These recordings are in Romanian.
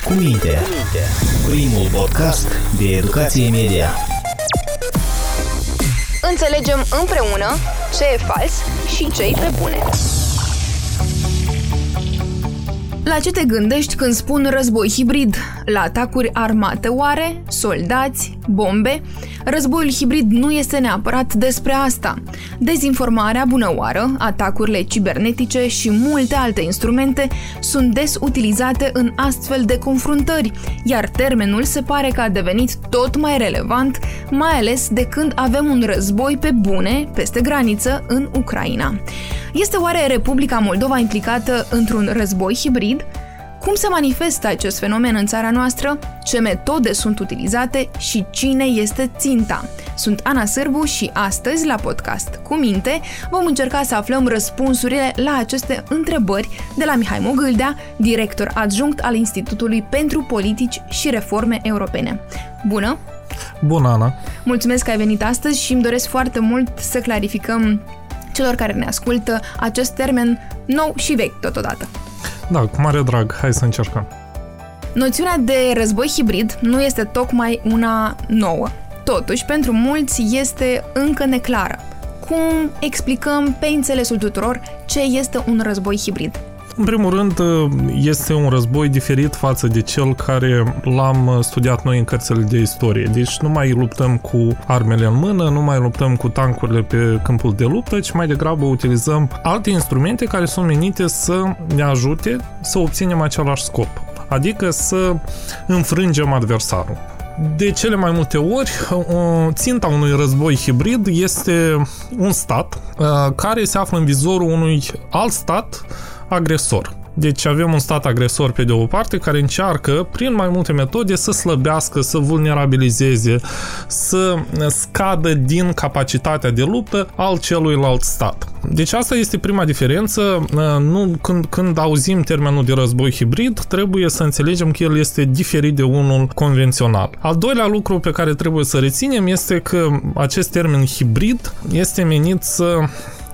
Cu minte. Primul podcast de educație media. Înțelegem împreună ce e fals și ce e pe bune. La ce te gândești când spun război hibrid? La atacuri armate oare? Soldați? Bombe? Războiul hibrid nu este neapărat despre asta. Dezinformarea bunăoară, atacurile cibernetice și multe alte instrumente sunt des utilizate în astfel de confruntări, iar termenul se pare că a devenit tot mai relevant, mai ales de când avem un război pe bune peste graniță în Ucraina. Este oare Republica Moldova implicată într-un război hibrid? Cum se manifestă acest fenomen în țara noastră? Ce metode sunt utilizate și cine este ținta? Sunt Ana Sârbu și astăzi, la podcast Cu Minte, vom încerca să aflăm răspunsurile la aceste întrebări de la Mihai Mogâldea, director adjunct al Institutului pentru Politici și Reforme Europene. Bună! Bună, Ana! Mulțumesc că ai venit astăzi și îmi doresc foarte mult să clarificăm celor care ne ascultă acest termen nou și vechi totodată. Da, cu mare drag. Hai să încercăm. Noțiunea de război hibrid nu este tocmai una nouă. Totuși, pentru mulți este încă neclară. Cum explicăm pe înțelesul tuturor ce este un război hibrid? În primul rând, este un război diferit față de cel care l-am studiat noi în cărțile de istorie. Deci nu mai luptăm cu armele în mână, nu mai luptăm cu tancurile pe câmpul de luptă, ci mai degrabă utilizăm alte instrumente care sunt menite să ne ajute să obținem același scop, adică să înfrângem adversarul. De cele mai multe ori, ținta unui război hibrid este un stat uh, care se află în vizorul unui alt stat agresor. Deci avem un stat agresor pe de o parte care încearcă prin mai multe metode să slăbească, să vulnerabilizeze, să scadă din capacitatea de luptă al celuilalt stat. Deci asta este prima diferență. Nu, când, când auzim termenul de război hibrid, trebuie să înțelegem că el este diferit de unul convențional. Al doilea lucru pe care trebuie să reținem este că acest termen hibrid este menit să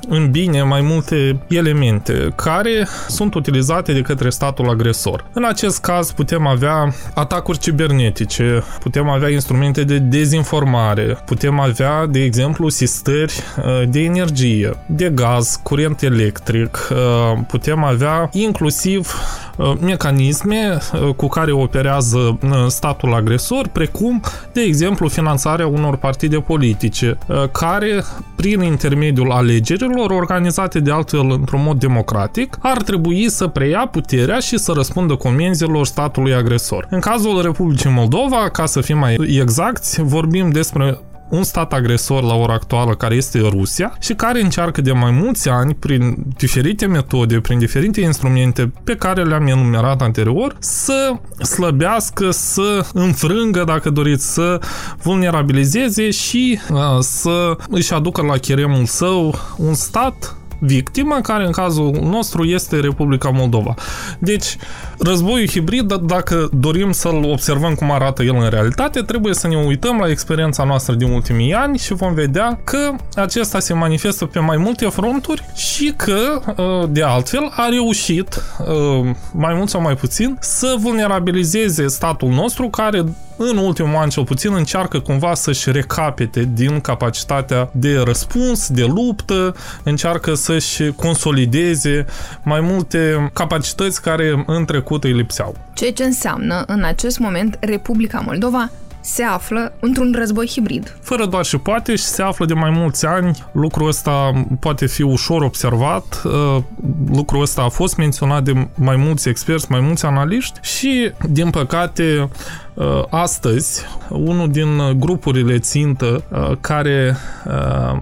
îmbine mai multe elemente care sunt utilizate de către statul agresor. În acest caz putem avea atacuri cibernetice, putem avea instrumente de dezinformare, putem avea, de exemplu, sistări uh, de energie, de gaz, curent electric, uh, putem avea inclusiv uh, mecanisme cu care operează statul agresor, precum, de exemplu, finanțarea unor partide politice, care, prin intermediul alegerilor, alegerilor organizate de altfel într-un mod democratic, ar trebui să preia puterea și să răspundă comenzilor statului agresor. În cazul Republicii Moldova, ca să fim mai exacti, vorbim despre un stat agresor la ora actuală care este Rusia și care încearcă de mai mulți ani prin diferite metode, prin diferite instrumente pe care le-am enumerat anterior, să slăbească, să înfrângă, dacă doriți, să vulnerabilizeze și uh, să își aducă la cheremul său un stat victimă, care în cazul nostru este Republica Moldova. Deci, războiul hibrid, dacă dorim să-l observăm cum arată el în realitate, trebuie să ne uităm la experiența noastră din ultimii ani și vom vedea că acesta se manifestă pe mai multe fronturi și că, uh, de altfel, a reușit, uh, mai mult sau mai puțin, să vulnerabilizeze statul nostru, care în ultimul an cel puțin încearcă cumva să-și recapete din capacitatea de răspuns, de luptă, încearcă să-și consolideze mai multe capacități care în trecut îi lipseau. Ceea ce înseamnă în acest moment Republica Moldova se află într-un război hibrid. Fără doar și poate și se află de mai mulți ani. Lucrul ăsta poate fi ușor observat. Uh, lucrul ăsta a fost menționat de mai mulți experți, mai mulți analiști și, din păcate, Uh, astăzi, unul din grupurile țintă uh, care uh,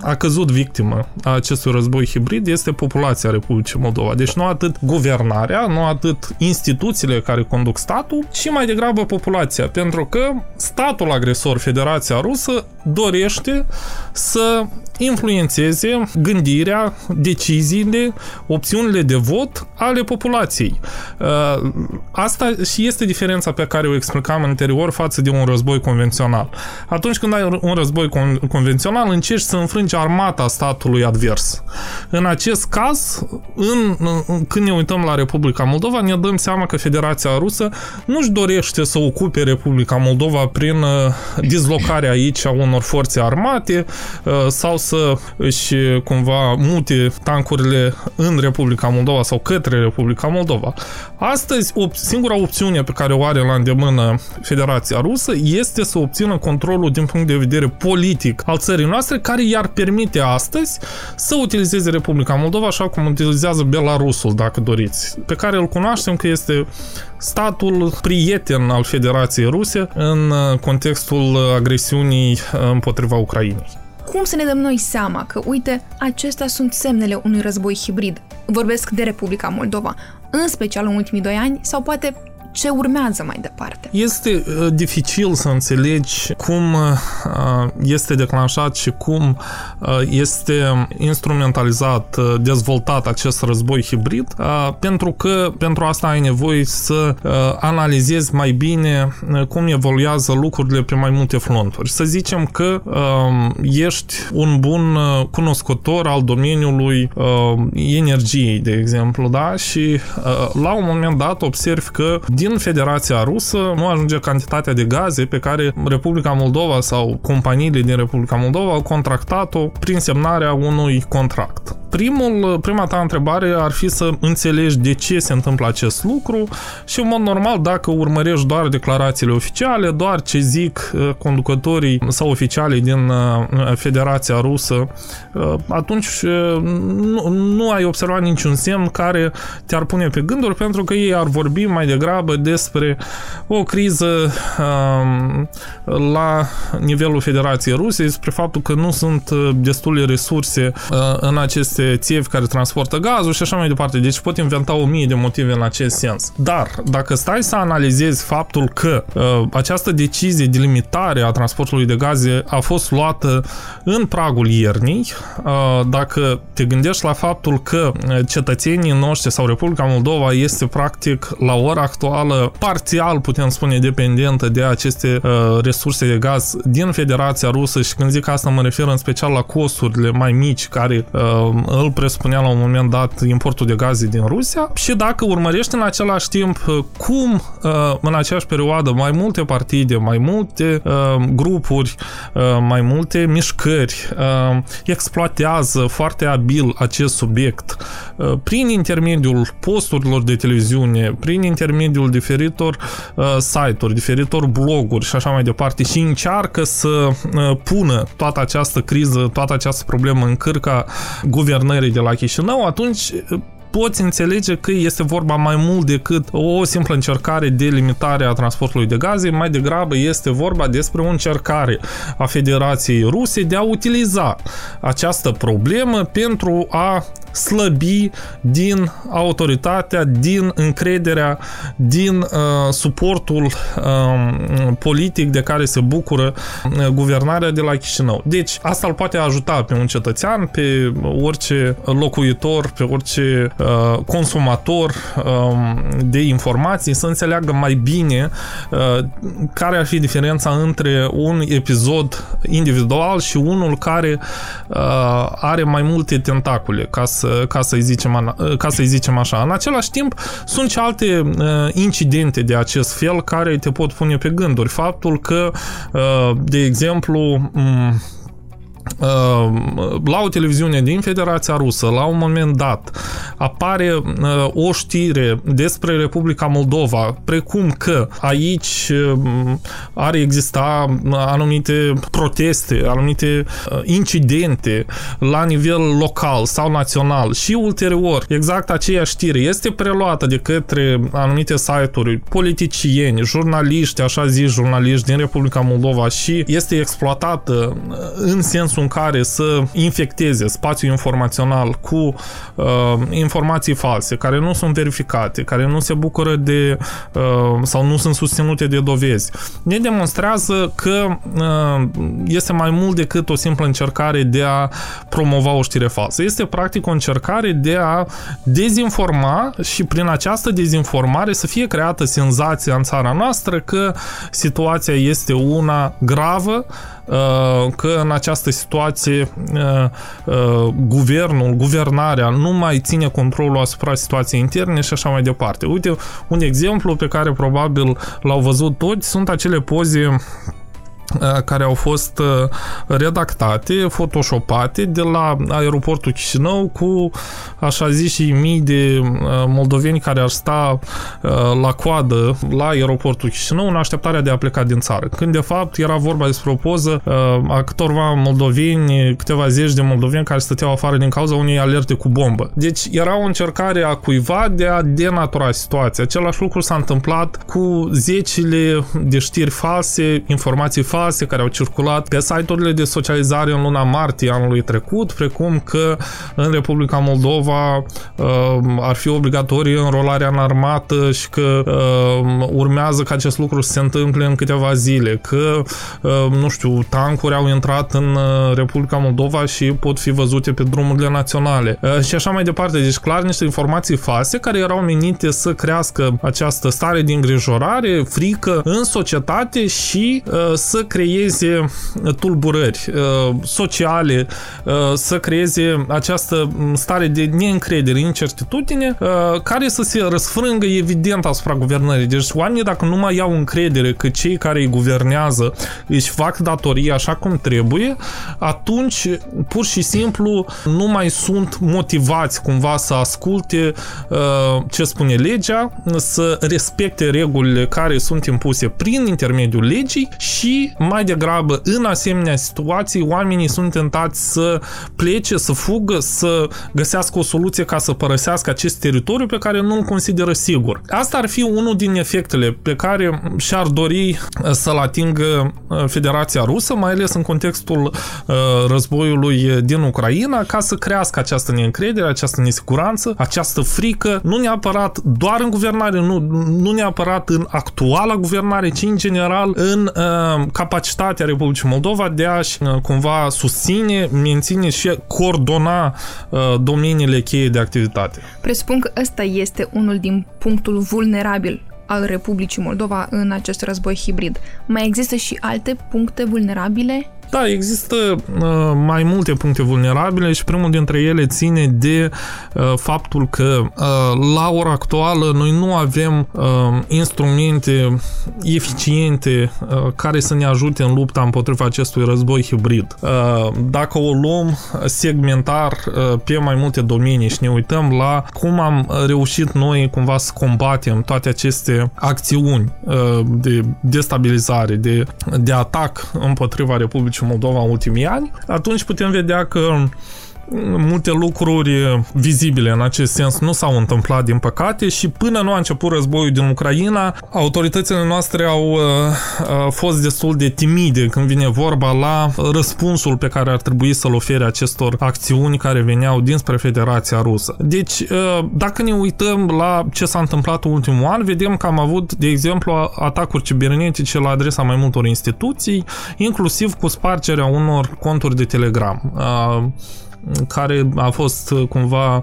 a căzut victimă a acestui război hibrid este populația Republicii Moldova. Deci nu atât guvernarea, nu atât instituțiile care conduc statul, ci mai degrabă populația. Pentru că statul agresor, Federația Rusă, dorește să influențeze gândirea, deciziile, opțiunile de vot ale populației. Uh, asta și este diferența pe care o explicam anterior față de un război convențional. Atunci când ai un război con- convențional, încerci să înfrângi armata statului advers. În acest caz, în, când ne uităm la Republica Moldova, ne dăm seama că Federația Rusă nu-și dorește să ocupe Republica Moldova prin uh, dislocarea aici a unor forțe armate uh, sau să își cumva mute tancurile în Republica Moldova sau către Republica Moldova. Astăzi, op- singura opțiune pe care o are la îndemână Federația Rusă este să obțină controlul din punct de vedere politic al țării noastre, care i-ar permite astăzi să utilizeze Republica Moldova așa cum utilizează Belarusul, dacă doriți, pe care îl cunoaștem că este statul prieten al Federației Ruse în contextul agresiunii împotriva Ucrainei. Cum să ne dăm noi seama că, uite, acestea sunt semnele unui război hibrid? Vorbesc de Republica Moldova, în special în ultimii doi ani, sau poate ce urmează mai departe. Este uh, dificil să înțelegi cum uh, este declanșat și cum uh, este instrumentalizat, uh, dezvoltat acest război hibrid, uh, pentru că pentru asta ai nevoie să uh, analizezi mai bine uh, cum evoluează lucrurile pe mai multe fronturi. Să zicem că uh, ești un bun uh, cunoscător al domeniului uh, energiei, de exemplu, da? Și uh, la un moment dat observi că din din Federația Rusă nu ajunge cantitatea de gaze pe care Republica Moldova sau companiile din Republica Moldova au contractat-o prin semnarea unui contract. Primul, prima ta întrebare ar fi să înțelegi de ce se întâmplă acest lucru și, în mod normal, dacă urmărești doar declarațiile oficiale, doar ce zic uh, conducătorii sau oficialii din uh, Federația Rusă, uh, atunci nu, nu ai observat niciun semn care te-ar pune pe gânduri, pentru că ei ar vorbi mai degrabă despre o criză um, la nivelul Federației Ruse, despre faptul că nu sunt destule resurse în aceste țevi care transportă gazul și așa mai departe. Deci pot inventa o mie de motive în acest sens. Dar, dacă stai să analizezi faptul că uh, această decizie de limitare a transportului de gaze a fost luată în pragul iernii, uh, dacă te gândești la faptul că uh, cetățenii noștri sau Republica Moldova este practic la ora actuală parțial, putem spune, dependentă de aceste uh, resurse de gaz din Federația Rusă și când zic asta mă refer în special la costurile mai mici care uh, îl presupunea la un moment dat importul de gaze din Rusia. Și dacă urmărești în același timp uh, cum uh, în aceeași perioadă mai multe partide, mai multe uh, grupuri, mai multe mișcări exploatează foarte abil acest subiect prin intermediul posturilor de televiziune, prin intermediul diferitor site-uri, diferitor bloguri și așa mai departe și încearcă să pună toată această criză, toată această problemă în cârca guvernului guvernării de la Chișinău, atunci poți înțelege că este vorba mai mult decât o simplă încercare de limitare a transportului de gaze, mai degrabă este vorba despre o încercare a Federației Ruse de a utiliza această problemă pentru a slăbi din autoritatea, din încrederea, din uh, suportul uh, politic de care se bucură uh, guvernarea de la Chișinău. Deci, asta îl poate ajuta pe un cetățean, pe orice locuitor, pe orice uh, consumator uh, de informații să înțeleagă mai bine uh, care ar fi diferența între un episod individual și unul care uh, are mai multe tentacule, ca să ca să-i zicem, ca să zicem așa. În același timp, sunt și alte uh, incidente de acest fel care te pot pune pe gânduri. Faptul că, uh, de exemplu, um, la o televiziune din Federația Rusă, la un moment dat, apare o știre despre Republica Moldova, precum că aici ar exista anumite proteste, anumite incidente la nivel local sau național și ulterior, exact aceeași știre este preluată de către anumite site-uri, politicieni, jurnaliști, așa zis jurnaliști din Republica Moldova și este exploatată în sensul sensul în care să infecteze spațiul informațional cu uh, informații false, care nu sunt verificate, care nu se bucură de uh, sau nu sunt susținute de dovezi, ne demonstrează că uh, este mai mult decât o simplă încercare de a promova o știre falsă. Este practic o încercare de a dezinforma și prin această dezinformare să fie creată senzația în țara noastră că situația este una gravă, uh, că în această situație uh, uh, guvernul, guvernarea nu mai ține controlul asupra situației interne și așa mai departe. Uite, un exemplu pe care probabil l-au văzut toți sunt acele poze Uh, care au fost uh, redactate, photoshopate de la aeroportul Chișinău cu, așa zis, și mii de uh, moldoveni care ar sta la coadă la aeroportul Chișinău în așteptarea de a pleca din țară. Când, de fapt, era vorba despre o poză a câtorva moldoveni, câteva zeci de moldoveni care stăteau afară din cauza unei alerte cu bombă. Deci era o încercare a cuiva de a denatura situația. Același lucru s-a întâmplat cu zecile de știri false, informații false false care au circulat pe site-urile de socializare în luna martie anului trecut, precum că în Republica Moldova uh, ar fi obligatorie înrolarea în armată și că uh, urmează ca acest lucru să se întâmple în câteva zile, că, uh, nu știu, tancuri au intrat în uh, Republica Moldova și pot fi văzute pe drumurile naționale uh, și așa mai departe. Deci clar niște informații false care erau menite să crească această stare de îngrijorare, frică în societate și uh, să creeze tulburări uh, sociale, uh, să creeze această stare de neîncredere, incertitudine, uh, care să se răsfrângă evident asupra guvernării. Deci oamenii dacă nu mai au încredere că cei care îi guvernează își fac datoria așa cum trebuie, atunci pur și simplu nu mai sunt motivați cumva să asculte ce spune legea, să respecte regulile care sunt impuse prin intermediul legii și mai degrabă în asemenea situații oamenii sunt tentați să plece, să fugă, să găsească o soluție ca să părăsească acest teritoriu pe care nu-l consideră sigur. Asta ar fi unul din efectele pe care și-ar dori uh, să-l atingă uh, Federația Rusă, mai ales în contextul uh, războiului din Ucraina, ca să crească această neîncredere, această nesiguranță, această frică, nu neapărat doar în guvernare, nu, nu neapărat în actuala guvernare, ci în general în uh, capacitatea Republicii Moldova de a-și uh, cumva susține, menține și coordona uh, domeniile cheie de activitate. Presupun că ăsta este unul din punctul vulnerabil al Republicii Moldova în acest război hibrid. Mai există și alte puncte vulnerabile da, există uh, mai multe puncte vulnerabile și primul dintre ele ține de uh, faptul că uh, la ora actuală noi nu avem uh, instrumente eficiente uh, care să ne ajute în lupta împotriva acestui război hibrid. Uh, dacă o luăm segmentar uh, pe mai multe domenii și ne uităm la cum am reușit noi cumva să combatem toate aceste acțiuni uh, de destabilizare, de, de atac împotriva Republicii Republicii Moldova în ultimii ani, atunci putem vedea că multe lucruri vizibile în acest sens nu s-au întâmplat, din păcate, și până nu a început războiul din Ucraina, autoritățile noastre au uh, uh, fost destul de timide când vine vorba la răspunsul pe care ar trebui să-l ofere acestor acțiuni care veneau dinspre Federația Rusă. Deci, uh, dacă ne uităm la ce s-a întâmplat în ultimul an, vedem că am avut, de exemplu, atacuri cibernetice la adresa mai multor instituții, inclusiv cu spargerea unor conturi de Telegram. Uh, care a fost uh, cumva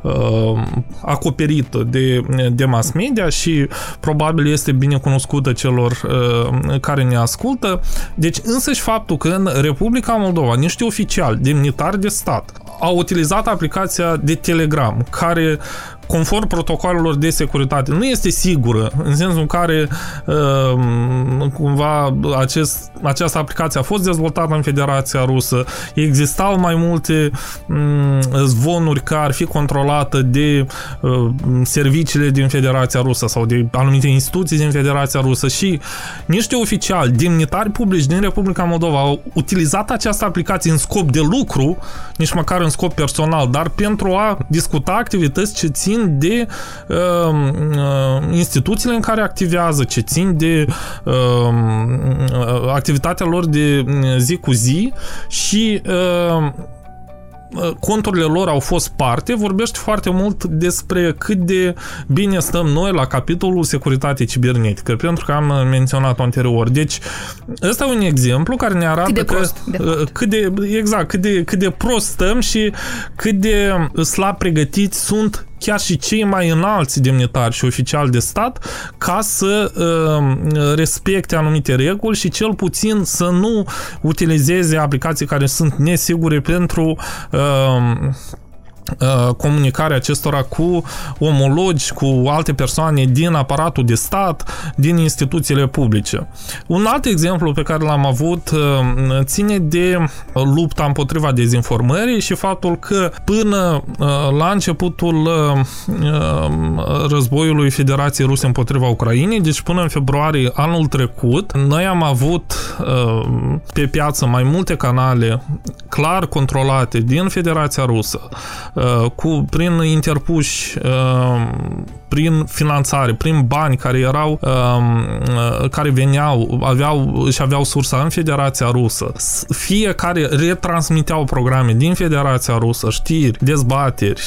uh, acoperită de, de mass media și probabil este bine cunoscută celor uh, care ne ascultă. Deci însăși faptul că în Republica Moldova niște oficiali, demnitari de stat, au utilizat aplicația de Telegram, care conform protocolelor de securitate, nu este sigură, în sensul în care uh, cumva acest, această aplicație a fost dezvoltată în Federația Rusă, existau mai multe um, zvonuri că ar fi controlată de uh, serviciile din Federația Rusă sau de anumite instituții din Federația Rusă și niște oficiali, demnitari publici din Republica Moldova au utilizat această aplicație în scop de lucru, nici măcar în scop personal, dar pentru a discuta activități ce țin țin de uh, uh, instituțiile în care activează, ce țin de uh, uh, activitatea lor de zi cu zi și uh, conturile lor au fost parte, vorbește foarte mult despre cât de bine stăm noi la capitolul securitate cibernetică, pentru că am menționat anterior. Deci, ăsta e un exemplu care ne arată cât de că, prost, de fapt. cât de, exact, cât de, cât de prost stăm și cât de slab pregătiți sunt chiar și cei mai înalți demnitari și oficiali de stat ca să uh, respecte anumite reguli și cel puțin să nu utilizeze aplicații care sunt nesigure pentru uh, comunicarea acestora cu omologi, cu alte persoane din aparatul de stat, din instituțiile publice. Un alt exemplu pe care l-am avut ține de lupta împotriva dezinformării și faptul că până la începutul războiului Federației Ruse împotriva Ucrainei, deci până în februarie anul trecut, noi am avut pe piață mai multe canale clar controlate din Federația Rusă, cu, prin interpuși, prin finanțare, prin bani care erau, care veneau, aveau, și aveau sursa în Federația Rusă. Fiecare retransmiteau programe din Federația Rusă, știri, dezbateri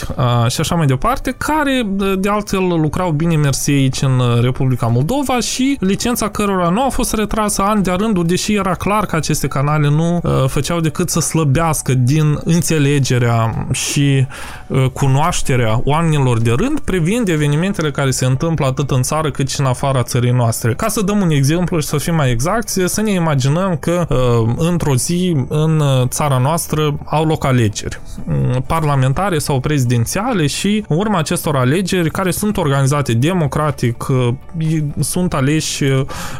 și așa mai departe, care de altfel lucrau bine mersi aici în Republica Moldova și licența cărora nu a fost retrasă ani de rândul, deși era clar că aceste canale nu făceau decât să slăbească din înțelegerea și Uh, cunoașterea oamenilor de rând privind evenimentele care se întâmplă atât în țară cât și în afara țării noastre. Ca să dăm un exemplu și să fim mai exacti, să ne imaginăm că uh, într-o zi în țara noastră au loc alegeri mm, parlamentare sau prezidențiale și în urma acestor alegeri care sunt organizate democratic, uh, sunt aleși,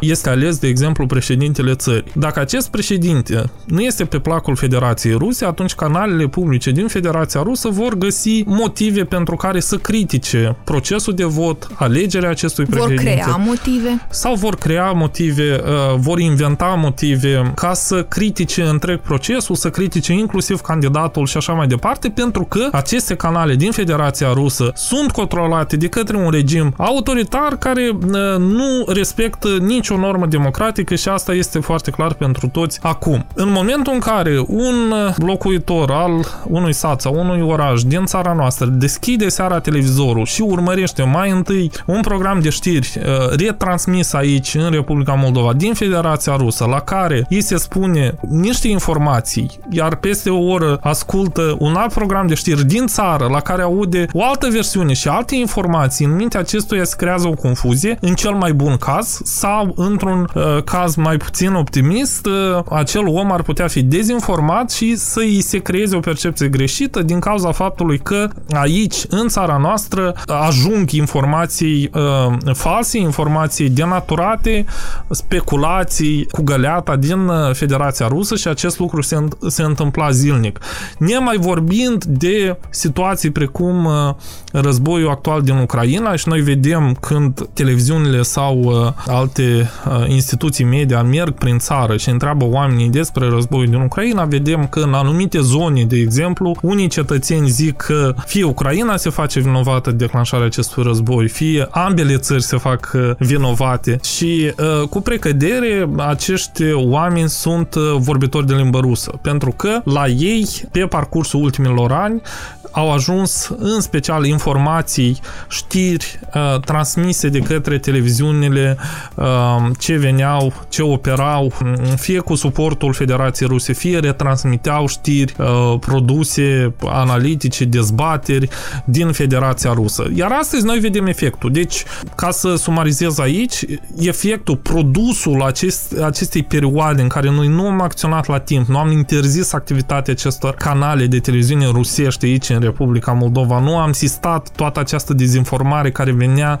este ales, de exemplu, președintele țării. Dacă acest președinte nu este pe placul Federației Ruse, atunci canalele publice din Federația Rusă vor găsi găsi motive pentru care să critique procesul de vot, alegerea acestui vor președinte. Vor crea motive? Sau vor crea motive, uh, vor inventa motive ca să critique întreg procesul, să critique inclusiv candidatul și așa mai departe, pentru că aceste canale din Federația Rusă sunt controlate de către un regim autoritar care uh, nu respectă nicio normă democratică și asta este foarte clar pentru toți acum. În momentul în care un locuitor al unui sat sau unui oraș din țara noastră deschide seara televizorul și urmărește mai întâi un program de știri uh, retransmis aici în Republica Moldova din Federația Rusă, la care îi se spune niște informații, iar peste o oră ascultă un alt program de știri din țară, la care aude o altă versiune și alte informații, în mintea acestuia se creează o confuzie, în cel mai bun caz, sau într-un uh, caz mai puțin optimist, uh, acel om ar putea fi dezinformat și să îi se creeze o percepție greșită din cauza faptului faptului că aici, în țara noastră, ajung informații uh, false, informații denaturate, speculații cu găleata din uh, Federația Rusă și acest lucru se, se întâmpla zilnic. Ne mai vorbind de situații precum uh, războiul actual din Ucraina și noi vedem când televiziunile sau uh, alte uh, instituții media merg prin țară și întreabă oamenii despre războiul din Ucraina, vedem că în anumite zone, de exemplu, unii cetățeni zic că fie Ucraina se face vinovată de declanșarea acestui război, fie ambele țări se fac uh, vinovate. Și uh, cu precădere acești oameni sunt uh, vorbitori de limbă rusă, pentru că la ei, pe parcursul ultimilor ani, au ajuns în special informații, știri uh, transmise de către televiziunile uh, ce veneau, ce operau, fie cu suportul Federației Ruse, fie retransmiteau știri uh, produse analitice, dezbateri din Federația Rusă. Iar astăzi noi vedem efectul. Deci, ca să sumarizez aici, efectul, produsul acest, acestei perioade în care noi nu am acționat la timp, nu am interzis activitatea acestor canale de televiziune rusești aici în Republica Moldova, nu am sistat toată această dezinformare care venea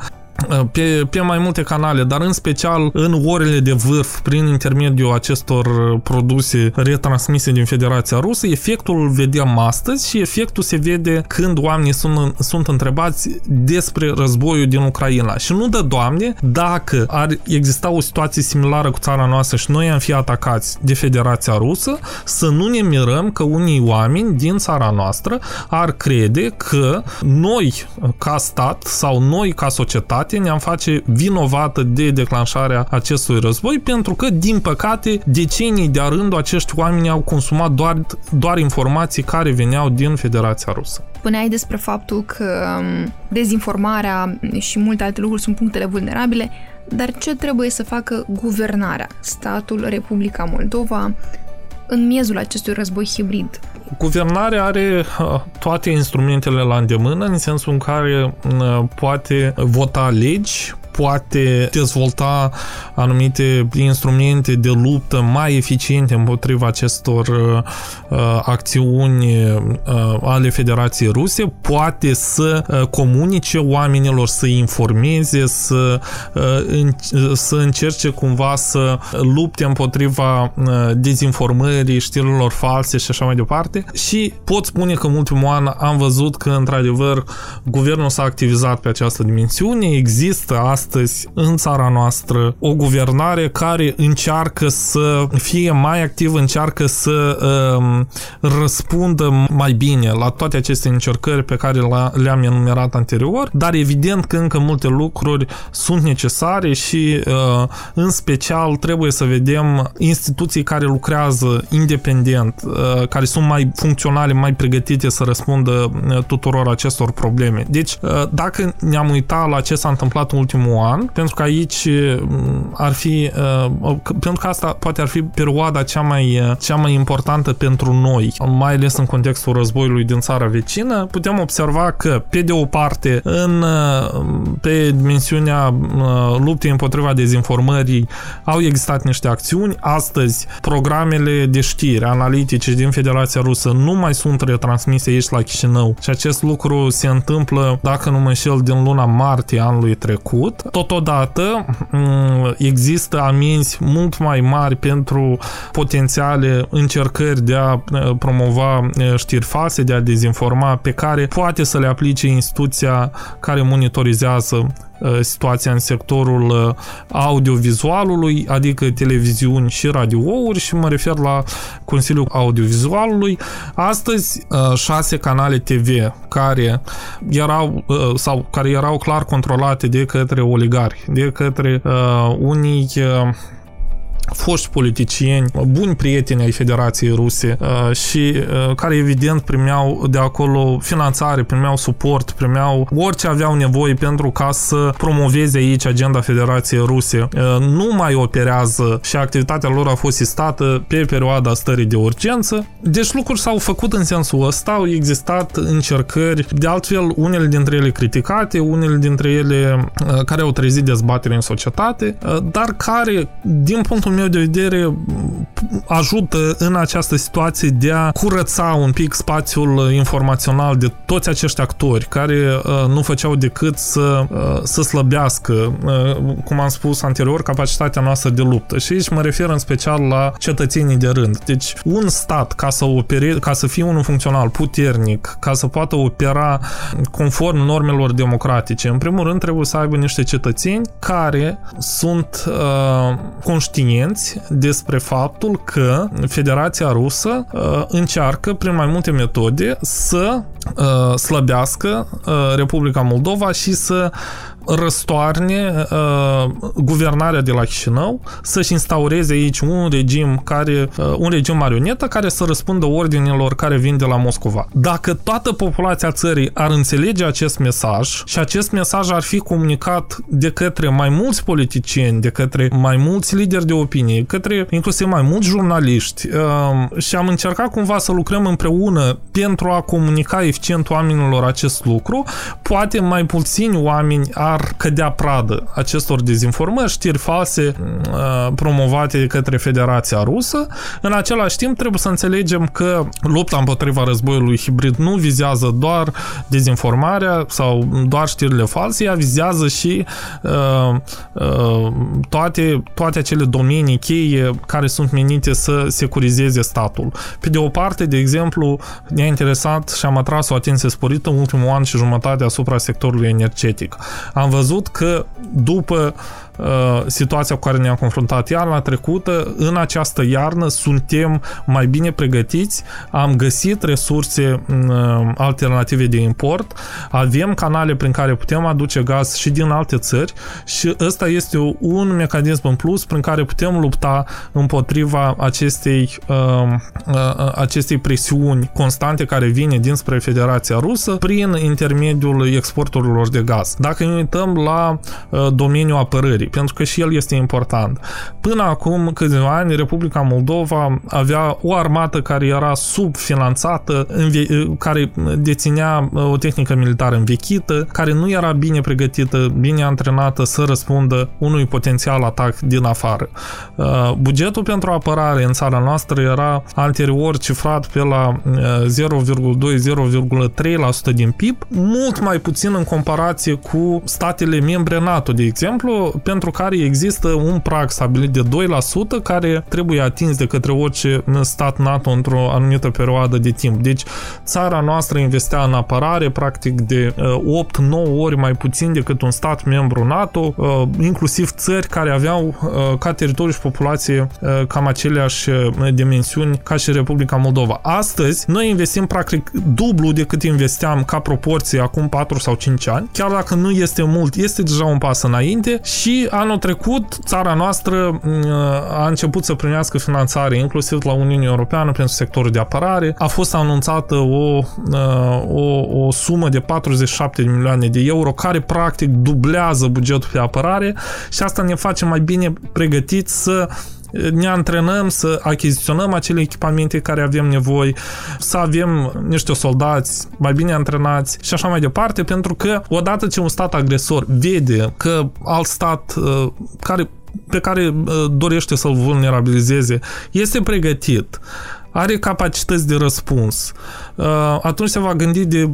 pe, pe mai multe canale, dar în special în orele de vârf, prin intermediul acestor produse retransmise din Federația Rusă, efectul îl vedem astăzi și efectul se vede când oamenii sunt, sunt întrebați despre războiul din Ucraina. Și nu de Doamne, dacă ar exista o situație similară cu țara noastră și noi am fi atacați de Federația Rusă, să nu ne mirăm că unii oameni din țara noastră ar crede că noi ca stat sau noi ca societate ne-am face vinovată de declanșarea acestui război pentru că, din păcate, decenii de-a rândul acești oameni au consumat doar, doar informații care veneau din Federația Rusă. Spuneai despre faptul că um, dezinformarea și multe alte lucruri sunt punctele vulnerabile, dar ce trebuie să facă guvernarea, statul Republica Moldova, în miezul acestui război hibrid? Guvernarea are uh, toate instrumentele la îndemână, în sensul în care uh, poate vota legi, poate dezvolta anumite instrumente de luptă mai eficiente împotriva acestor uh, uh, acțiuni uh, ale Federației Ruse, poate să uh, comunice oamenilor, să informeze, să, uh, în, să încerce cumva să lupte împotriva uh, dezinformării, știrilor false și așa mai departe. Și pot spune că în ultimul an am văzut că, într-adevăr, guvernul s-a activizat pe această dimensiune. Există astăzi în țara noastră o guvernare care încearcă să fie mai activă, încearcă să um, răspundă mai bine la toate aceste încercări pe care le-am enumerat anterior, dar evident că încă multe lucruri sunt necesare și uh, în special trebuie să vedem instituții care lucrează independent, uh, care sunt mai funcționale, mai pregătite să răspundă uh, tuturor acestor probleme. Deci, uh, dacă ne-am uitat la ce s-a întâmplat în ultimul an, pentru că aici mm, ar fi, uh, pentru că asta poate ar fi perioada cea mai, uh, cea mai importantă pentru noi, mai ales în contextul războiului din țara vecină, putem observa că, pe de o parte, în, uh, pe dimensiunea luptei împotriva dezinformării au existat niște acțiuni. Astăzi, programele de știri analitice din Federația Rusă nu mai sunt retransmise aici la Chișinău și acest lucru se întâmplă, dacă nu mă înșel, din luna martie anului trecut. Totodată. Totodată mm, există amenzi mult mai mari pentru potențiale încercări de a eh, promova eh, știri false, de a dezinforma, pe care poate să le aplice instituția care monitorizează Uh, situația în sectorul uh, audiovizualului, adică televiziuni și radiouri și mă refer la Consiliul Audiovizualului. Astăzi, uh, șase canale TV care erau sau care erau clar controlate de către oligari, de către unii foști politicieni, buni prieteni ai Federației Ruse uh, și uh, care evident primeau de acolo finanțare, primeau suport, primeau orice aveau nevoie pentru ca să promoveze aici agenda Federației Ruse. Uh, nu mai operează și activitatea lor a fost sistată pe perioada stării de urgență. Deci lucruri s-au făcut în sensul ăsta, au existat încercări, de altfel unele dintre ele criticate, unele dintre ele care au trezit dezbatere în societate, dar care, din punctul meu de vedere, ajută în această situație de a curăța un pic spațiul informațional de toți acești actori care uh, nu făceau decât să, uh, să slăbească, uh, cum am spus anterior, capacitatea noastră de luptă. Și aici mă refer în special la cetățenii de rând. Deci un stat, ca să, opere, ca să fie unul funcțional, puternic, ca să poată opera conform normelor democratice, în primul rând trebuie să aibă niște cetățeni care sunt uh, conștienți conștienți despre faptul că Federația Rusă uh, încearcă prin mai multe metode să uh, slăbească uh, Republica Moldova și să răstoarne uh, guvernarea de la Chișinău să-și instaureze aici un regim care, uh, un regim marionetă care să răspundă ordinilor care vin de la Moscova. Dacă toată populația țării ar înțelege acest mesaj și acest mesaj ar fi comunicat de către mai mulți politicieni, de către mai mulți lideri de opinie, către inclusiv mai mulți jurnaliști uh, și am încercat cumva să lucrăm împreună pentru a comunica eficient oamenilor acest lucru, poate mai puțini oameni ar ar cădea pradă acestor dezinformări, știri false uh, promovate de către Federația Rusă. În același timp, trebuie să înțelegem că lupta împotriva războiului hibrid nu vizează doar dezinformarea sau doar știrile false, ea vizează și uh, uh, toate, toate acele domenii cheie care sunt menite să securizeze statul. Pe de o parte, de exemplu, ne-a interesat și am atras o atenție sporită în ultimul an și jumătate asupra sectorului energetic. Am văzut că după Uh, situația cu care ne-am confruntat iarna trecută, în această iarnă suntem mai bine pregătiți, am găsit resurse uh, alternative de import, avem canale prin care putem aduce gaz și din alte țări și ăsta este un mecanism în plus prin care putem lupta împotriva acestei, uh, acestei presiuni constante care vine dinspre Federația Rusă prin intermediul exporturilor de gaz. Dacă ne uităm la domeniul apărării, pentru că și el este important. Până acum câțiva ani, Republica Moldova avea o armată care era subfinanțată, care deținea uh, o tehnică militară învechită, care nu era bine pregătită, bine antrenată să răspundă unui potențial atac din afară. Uh, bugetul pentru apărare în țara noastră era anterior cifrat pe la 0,2-0,3% uh, din PIB, mult mai puțin în comparație cu statele membre NATO, de exemplu, pentru pentru care există un prag stabilit de 2% care trebuie atins de către orice stat NATO într-o anumită perioadă de timp. Deci țara noastră investea în apărare practic de 8-9 uh, ori mai puțin decât un stat membru NATO, uh, inclusiv țări care aveau uh, ca teritoriu și populație cam aceleași dimensiuni ca și Republica Moldova. Astăzi, noi investim practic dublu decât investeam ca proporție acum 4 sau 5 ani, chiar dacă nu este mult, este deja un pas înainte și anul trecut, țara noastră mm, a început să primească finanțare, inclusiv la Uniunea Europeană, pentru sectorul de apărare. A fost anunțată o, uh, o, o sumă de 47 de milioane de euro, care practic dublează bugetul pe apărare și asta ne face mai bine pregătiți să ne antrenăm să achiziționăm acele echipamente care avem nevoie, să avem niște soldați mai bine antrenați și așa mai departe, pentru că odată ce un stat agresor vede că alt stat uh, care pe care uh, dorește să-l vulnerabilizeze, este pregătit, are capacități de răspuns, uh, atunci se va gândi de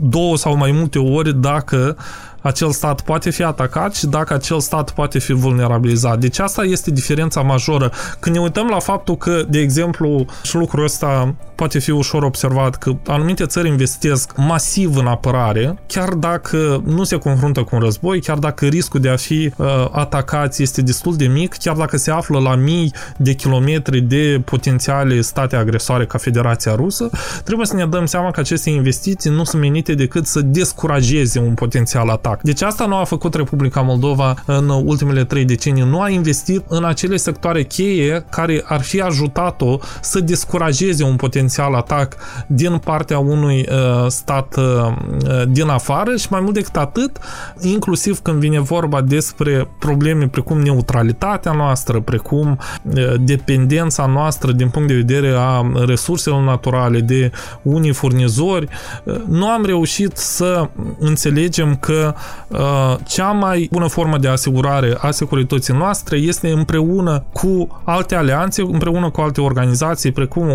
două sau mai multe ori dacă acel stat poate fi atacat și dacă acel stat poate fi vulnerabilizat. Deci asta este diferența majoră. Când ne uităm la faptul că, de exemplu, și lucrul ăsta poate fi ușor observat, că anumite țări investesc masiv în apărare, chiar dacă nu se confruntă cu un război, chiar dacă riscul de a fi uh, atacați este destul de mic, chiar dacă se află la mii de kilometri de potențiale state agresoare ca Federația Rusă, trebuie să ne dăm seama că aceste investiții nu sunt menite decât să descurajeze un potențial atac atac. Deci asta nu a făcut Republica Moldova în ultimele trei decenii. Nu a investit în acele sectoare cheie care ar fi ajutat-o să descurajeze un potențial atac din partea unui uh, stat uh, din afară și mai mult decât atât, inclusiv când vine vorba despre probleme precum neutralitatea noastră, precum uh, dependența noastră din punct de vedere a resurselor naturale de unii furnizori, uh, nu am reușit să înțelegem că Uh, cea mai bună formă de asigurare a securității noastre este împreună cu alte alianțe, împreună cu alte organizații, precum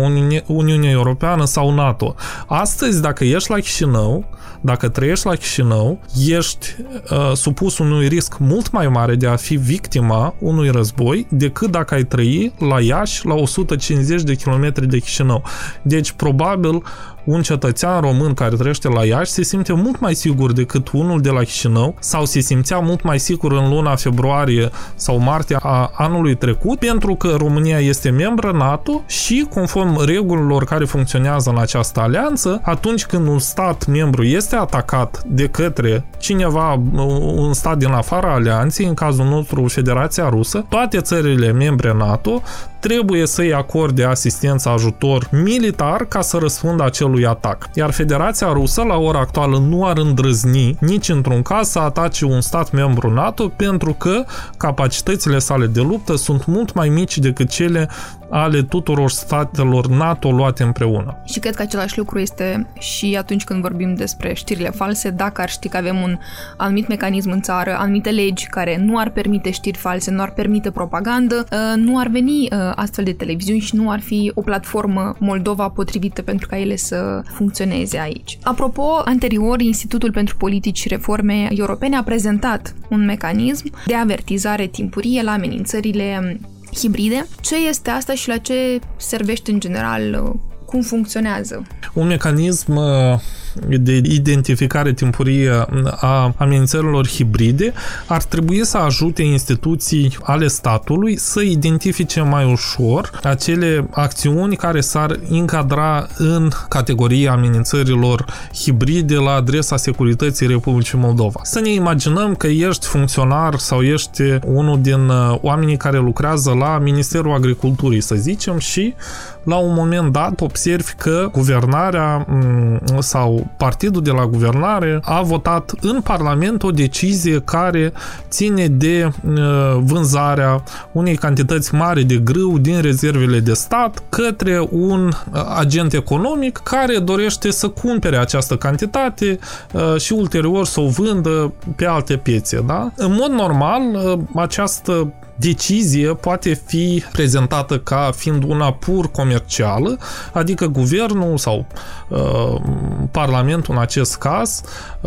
Uniunea Europeană sau NATO. Astăzi, dacă ești la Chișinău, dacă trăiești la Chișinău, ești uh, supus unui risc mult mai mare de a fi victima unui război decât dacă ai trăi la Iași, la 150 de kilometri de Chișinău. Deci, probabil, un cetățean român care trăiește la Iași se simte mult mai sigur decât unul de la Chișinău sau se simțea mult mai sigur în luna februarie sau martie a anului trecut pentru că România este membră NATO și conform regulilor care funcționează în această alianță, atunci când un stat membru este atacat de către cineva, un stat din afara alianței, în cazul nostru Federația Rusă, toate țările membre NATO trebuie să-i acorde asistență, ajutor militar ca să răspundă acelui atac. Iar Federația Rusă, la ora actuală, nu ar îndrăzni nici într-un caz să atace un stat membru NATO pentru că capacitățile sale de luptă sunt mult mai mici decât cele ale tuturor statelor NATO luate împreună. Și cred că același lucru este și atunci când vorbim despre știrile false, dacă ar ști că avem un anumit mecanism în țară, anumite legi care nu ar permite știri false, nu ar permite propagandă, uh, nu ar veni uh, astfel de televiziuni și nu ar fi o platformă Moldova potrivită pentru ca ele să funcționeze aici. Apropo, anterior, Institutul pentru Politici și Reforme Europene a prezentat un mecanism de avertizare timpurie la amenințările hibride. Ce este asta și la ce servește în general? Cum funcționează? Un mecanism uh, de identificare timpurie a amenințărilor hibride ar trebui să ajute instituții ale statului să identifice mai ușor acele acțiuni care s-ar încadra în categoria amenințărilor hibride la adresa securității Republicii Moldova. Să ne imaginăm că ești funcționar sau ești unul din uh, oamenii care lucrează la Ministerul Agriculturii, să zicem, și la un moment dat observi că guvernarea mm, sau partidul de la guvernare a votat în Parlament o decizie care ține de uh, vânzarea unei cantități mari de grâu din rezervele de stat către un uh, agent economic care dorește să cumpere această cantitate uh, și ulterior să o vândă pe alte piețe. Da? În mod normal, această decizie poate fi prezentată ca fiind una pur comercială, adică guvernul sau uh, Parlamentul în acest caz, uh,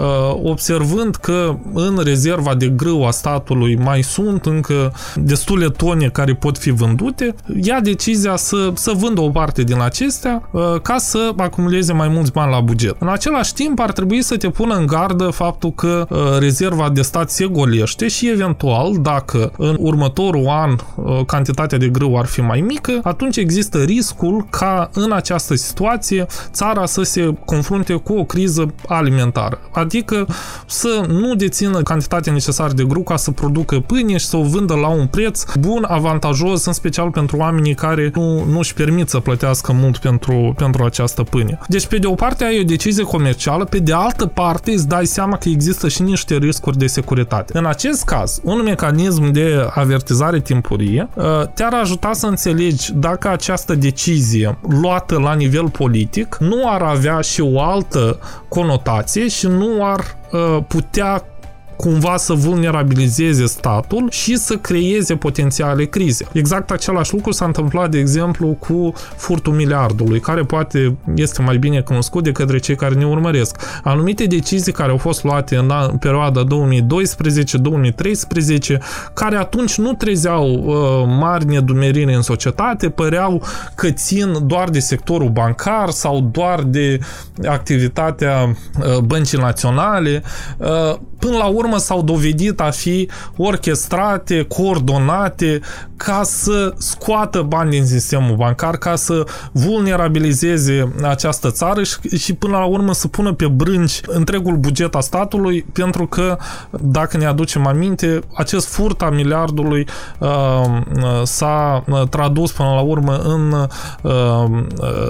observând că în rezerva de grâu a statului mai sunt încă destule tone care pot fi vândute, ia decizia să, să vândă o parte din acestea uh, ca să acumuleze mai mulți bani la buget. În același timp ar trebui să te pună în gardă faptul că uh, rezerva de stat se golește și eventual dacă în următorul următorul an uh, cantitatea de grâu ar fi mai mică, atunci există riscul ca în această situație țara să se confrunte cu o criză alimentară. Adică să nu dețină cantitatea necesară de grâu ca să producă pâine și să o vândă la un preț bun, avantajos, în special pentru oamenii care nu, nu își permit să plătească mult pentru, pentru această pâine. Deci, pe de o parte, ai o decizie comercială, pe de altă parte, îți dai seama că există și niște riscuri de securitate. În acest caz, un mecanism de avertizare avertizare timpurie, uh, te-ar ajuta să înțelegi dacă această decizie luată la nivel politic nu ar avea și o altă conotație și nu ar uh, putea cumva să vulnerabilizeze statul și să creeze potențiale crize. Exact același lucru s-a întâmplat, de exemplu, cu furtul miliardului, care poate este mai bine cunoscut de către cei care ne urmăresc. Anumite decizii care au fost luate în perioada 2012-2013, care atunci nu trezeau uh, mari nedumeriri în societate, păreau că țin doar de sectorul bancar sau doar de activitatea uh, băncii naționale. Uh, până la urmă s-au dovedit a fi orchestrate, coordonate ca să scoată bani din sistemul bancar, ca să vulnerabilizeze această țară și, și până la urmă să pună pe brânci întregul buget a statului, pentru că, dacă ne aducem aminte, acest furt a miliardului uh, s-a uh, tradus până la urmă în, uh,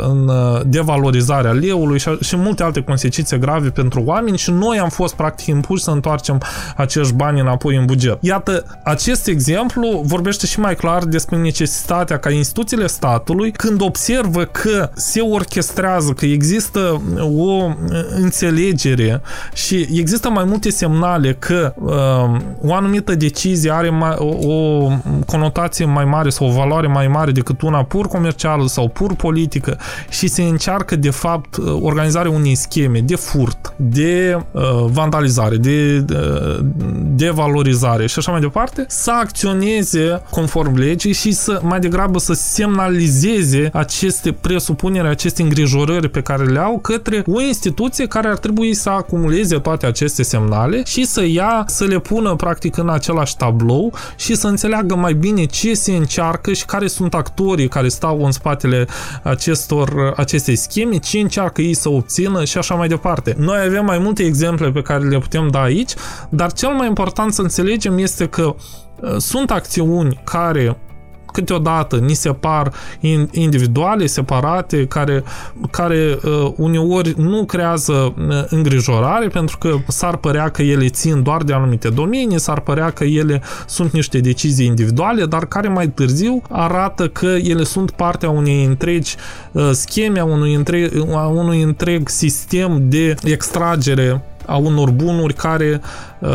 în devalorizarea leului și, și multe alte consecințe grave pentru oameni și noi am fost practic impuși să întoarcem acești bani înapoi în buget. Iată, acest exemplu vorbește și mai clar despre necesitatea ca instituțiile statului, când observă că se orchestrează, că există o înțelegere și există mai multe semnale că uh, o anumită decizie are mai, o, o conotație mai mare sau o valoare mai mare decât una pur comercială sau pur politică și se încearcă de fapt organizarea unei scheme de furt, de uh, vandalizare, de uh, devalorizare și așa mai departe, să acționeze conform legii și să mai degrabă să semnalizeze aceste presupuneri, aceste îngrijorări pe care le au către o instituție care ar trebui să acumuleze toate aceste semnale și să ia, să le pună practic în același tablou și să înțeleagă mai bine ce se încearcă și care sunt actorii care stau în spatele acestor, acestei scheme, ce încearcă ei să obțină și așa mai departe. Noi avem mai multe exemple pe care le putem da aici, dar cel mai important să înțelegem este că uh, sunt acțiuni care câteodată ni se par individuale, separate, care, care uh, uneori nu creează uh, îngrijorare pentru că s-ar părea că ele țin doar de anumite domenii, s-ar părea că ele sunt niște decizii individuale, dar care mai târziu arată că ele sunt partea unei întregi uh, scheme, a unui întreg, a unui întreg sistem de extragere a unor bunuri care uh,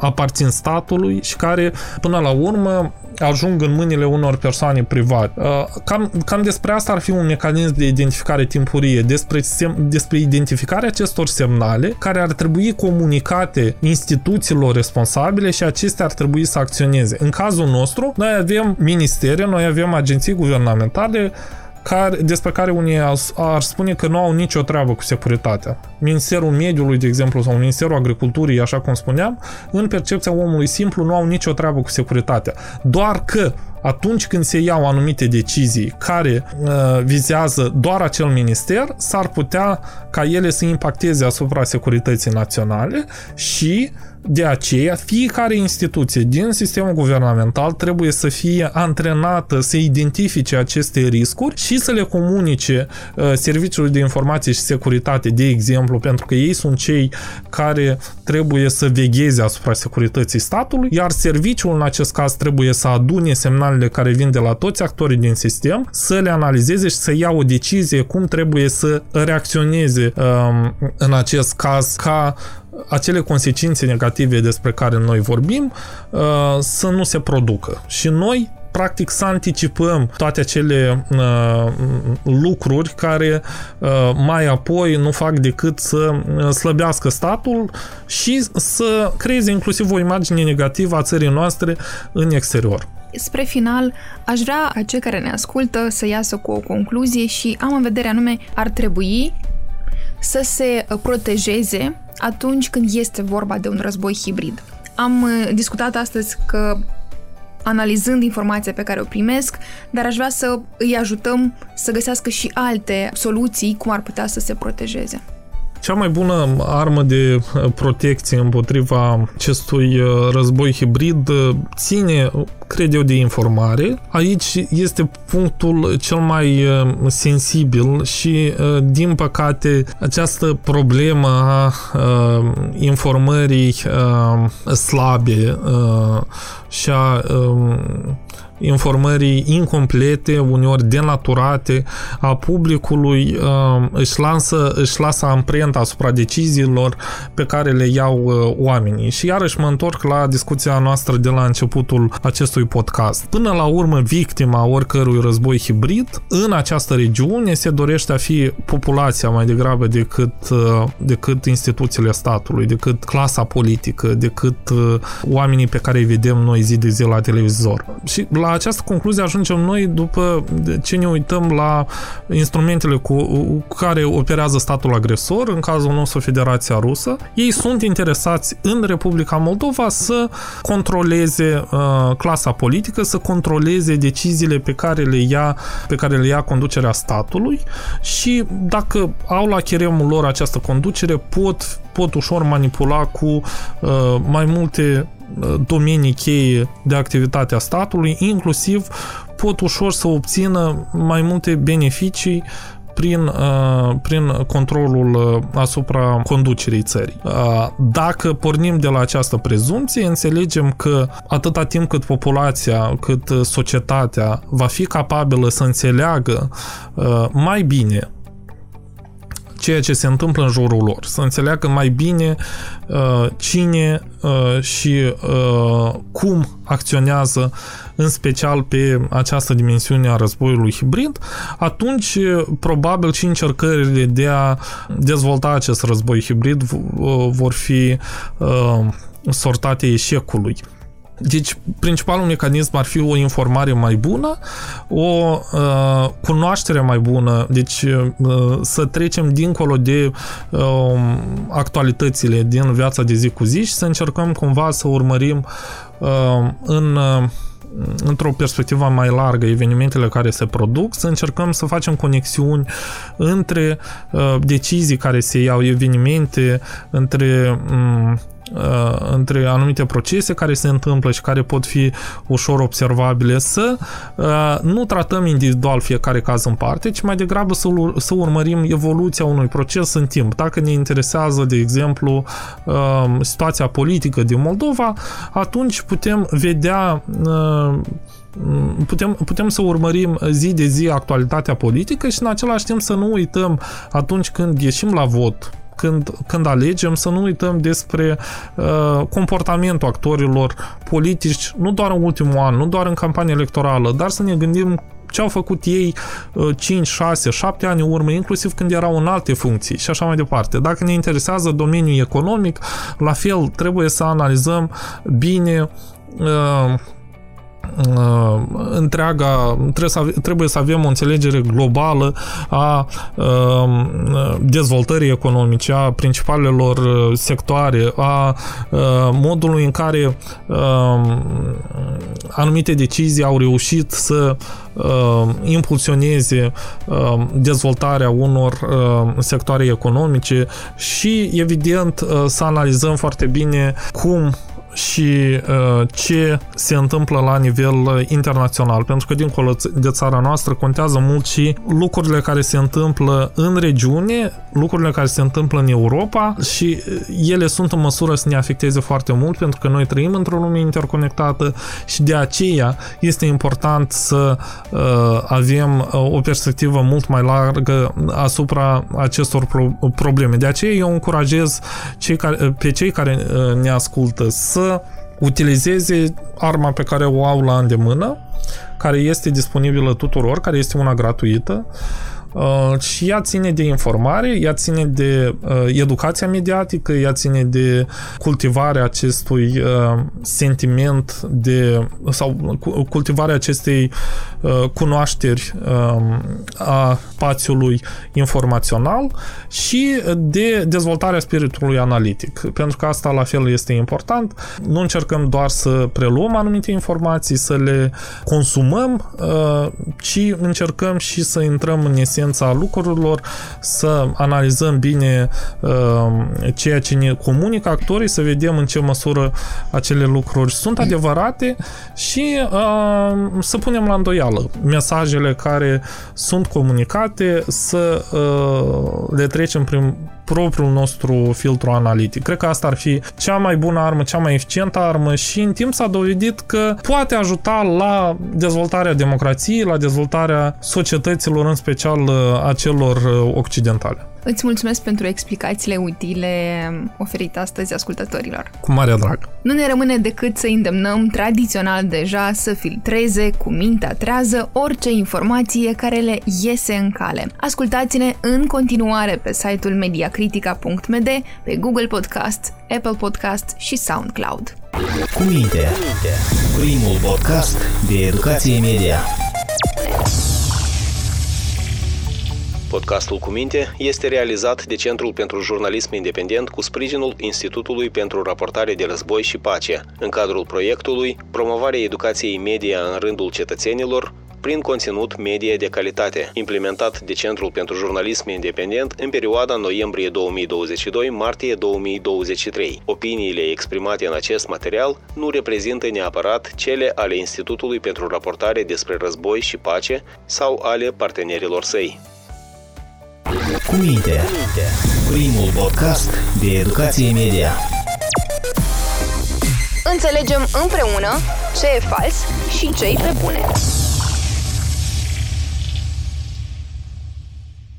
aparțin statului și care, până la urmă, ajung în mâinile unor persoane private. Uh, cam, cam despre asta ar fi un mecanism de identificare timpurie, despre, sem, despre identificarea acestor semnale care ar trebui comunicate instituțiilor responsabile și acestea ar trebui să acționeze. În cazul nostru, noi avem ministere, noi avem agenții guvernamentale care, despre care unii ar spune că nu au nicio treabă cu securitatea. Ministerul Mediului, de exemplu, sau Ministerul Agriculturii, așa cum spuneam, în percepția omului simplu nu au nicio treabă cu securitatea. Doar că atunci când se iau anumite decizii care uh, vizează doar acel minister, s-ar putea ca ele să impacteze asupra securității naționale și de aceea, fiecare instituție din sistemul guvernamental trebuie să fie antrenată să identifice aceste riscuri și să le comunice uh, Serviciului de Informație și Securitate, de exemplu, pentru că ei sunt cei care trebuie să vegheze asupra securității statului, iar serviciul în acest caz trebuie să adune semnalele care vin de la toți actorii din sistem, să le analizeze și să ia o decizie cum trebuie să reacționeze um, în acest caz ca acele consecințe negative despre care noi vorbim uh, să nu se producă. Și noi practic să anticipăm toate acele uh, lucruri care uh, mai apoi nu fac decât să slăbească statul și să creeze inclusiv o imagine negativă a țării noastre în exterior. Spre final, aș vrea ca cei care ne ascultă să iasă cu o concluzie și am în vedere anume ar trebui să se protejeze atunci când este vorba de un război hibrid. Am uh, discutat astăzi că analizând informația pe care o primesc, dar aș vrea să îi ajutăm să găsească și alte soluții cum ar putea să se protejeze. Cea mai bună armă de uh, protecție împotriva acestui uh, război hibrid uh, ține, cred eu, de informare. Aici este punctul cel mai sensibil și, din păcate, această problemă a informării slabe și a um, informării incomplete, uneori denaturate a publicului, um, își, lansă, își lasă amprenta asupra deciziilor pe care le iau uh, oamenii. Și iarăși mă întorc la discuția noastră de la începutul acestui podcast. Până la urmă, victima oricărui război hibrid, în această regiune se dorește a fi populația mai degrabă decât, uh, decât instituțiile statului, decât clasa politică, decât uh, oamenii pe care îi vedem noi zi de zi la televizor. Și la această concluzie ajungem noi după ce ne uităm la instrumentele cu, cu care operează statul agresor, în cazul nostru Federația Rusă. Ei sunt interesați în Republica Moldova să controleze uh, clasa politică, să controleze deciziile pe care le ia, pe care le ia conducerea statului și dacă au la cheremul lor această conducere, pot, pot ușor manipula cu uh, mai multe domenii cheie de activitate a statului, inclusiv pot ușor să obțină mai multe beneficii prin, uh, prin controlul uh, asupra conducerii țării. Uh, dacă pornim de la această prezumție, înțelegem că atâta timp cât populația, cât societatea va fi capabilă să înțeleagă mai bine ceea ce se întâmplă în jurul lor, să înțeleagă mai bine uh, cine uh, și uh, cum acționează în special pe această dimensiune a războiului hibrid, atunci probabil și încercările de a dezvolta acest război hibrid vor fi uh, sortate eșecului. Deci, principalul mecanism ar fi o informare mai bună, o uh, cunoaștere mai bună, deci uh, să trecem dincolo de uh, actualitățile din viața de zi cu zi și să încercăm cumva să urmărim uh, în uh, într-o perspectivă mai largă evenimentele care se produc, să încercăm să facem conexiuni între uh, decizii care se iau, evenimente, între um, între anumite procese care se întâmplă și care pot fi ușor observabile, să nu tratăm individual fiecare caz în parte, ci mai degrabă să, să urmărim evoluția unui proces în timp. Dacă ne interesează, de exemplu, situația politică din Moldova, atunci putem vedea putem, putem să urmărim zi de zi actualitatea politică și în același timp să nu uităm atunci când ieșim la vot când, când alegem, să nu uităm despre uh, comportamentul actorilor politici, nu doar în ultimul an, nu doar în campanie electorală, dar să ne gândim ce au făcut ei 5, 6, 7 ani în urmă, inclusiv când erau în alte funcții și așa mai departe. Dacă ne interesează domeniul economic, la fel trebuie să analizăm bine uh, Uh, întreaga, trebuie să, trebuie să avem o înțelegere globală a uh, dezvoltării economice, a principalelor uh, sectoare, a modului în care anumite decizii au reușit să impulsioneze dezvoltarea unor sectoare economice și, evident, să analizăm foarte bine cum și uh, ce se întâmplă la nivel uh, internațional, pentru că dincolo de țara noastră contează mult și lucrurile care se întâmplă în regiune, lucrurile care se întâmplă în Europa și uh, ele sunt în măsură să ne afecteze foarte mult pentru că noi trăim într-o lume interconectată și de aceea este important să uh, avem uh, o perspectivă mult mai largă asupra acestor pro- probleme. De aceea eu încurajez cei care, pe cei care uh, ne ascultă să să utilizeze arma pe care o au la îndemână, care este disponibilă tuturor, care este una gratuită, Uh, și ea ține de informare, ea ține de uh, educația mediatică, ea ține de cultivarea acestui uh, sentiment de sau cultivarea acestei cunoașteri um, a spațiului informațional și de dezvoltarea spiritului analitic. Pentru că asta la fel este important. Nu încercăm doar să preluăm anumite informații, să le consumăm, ci încercăm și să intrăm în esență esența lucrurilor, să analizăm bine uh, ceea ce ne comunică actorii, să vedem în ce măsură acele lucruri sunt adevărate și uh, să punem la îndoială mesajele care sunt comunicate, să uh, le trecem prin propriul nostru filtru analitic. Cred că asta ar fi cea mai bună armă, cea mai eficientă armă și în timp s-a dovedit că poate ajuta la dezvoltarea democrației, la dezvoltarea societăților, în special uh, a celor uh, occidentale. Îți mulțumesc pentru explicațiile utile oferite astăzi ascultătorilor. Cu mare drag. Nu ne rămâne decât să îndemnăm tradițional deja să filtreze cu mintea trează orice informație care le iese în cale. Ascultați-ne în continuare pe site-ul mediacritica.md, pe Google Podcast, Apple Podcast și SoundCloud. Cu minte, primul podcast de educație media. Podcastul cu minte este realizat de Centrul pentru Jurnalism Independent cu sprijinul Institutului pentru Raportare de Război și Pace, în cadrul proiectului Promovarea educației media în rândul cetățenilor, prin conținut media de calitate, implementat de Centrul pentru Jurnalism Independent în perioada noiembrie 2022-martie 2023. Opiniile exprimate în acest material nu reprezintă neapărat cele ale Institutului pentru Raportare despre Război și Pace sau ale partenerilor săi. Cu minte. Primul podcast de educație media. Înțelegem împreună ce e fals și ce îi prepune.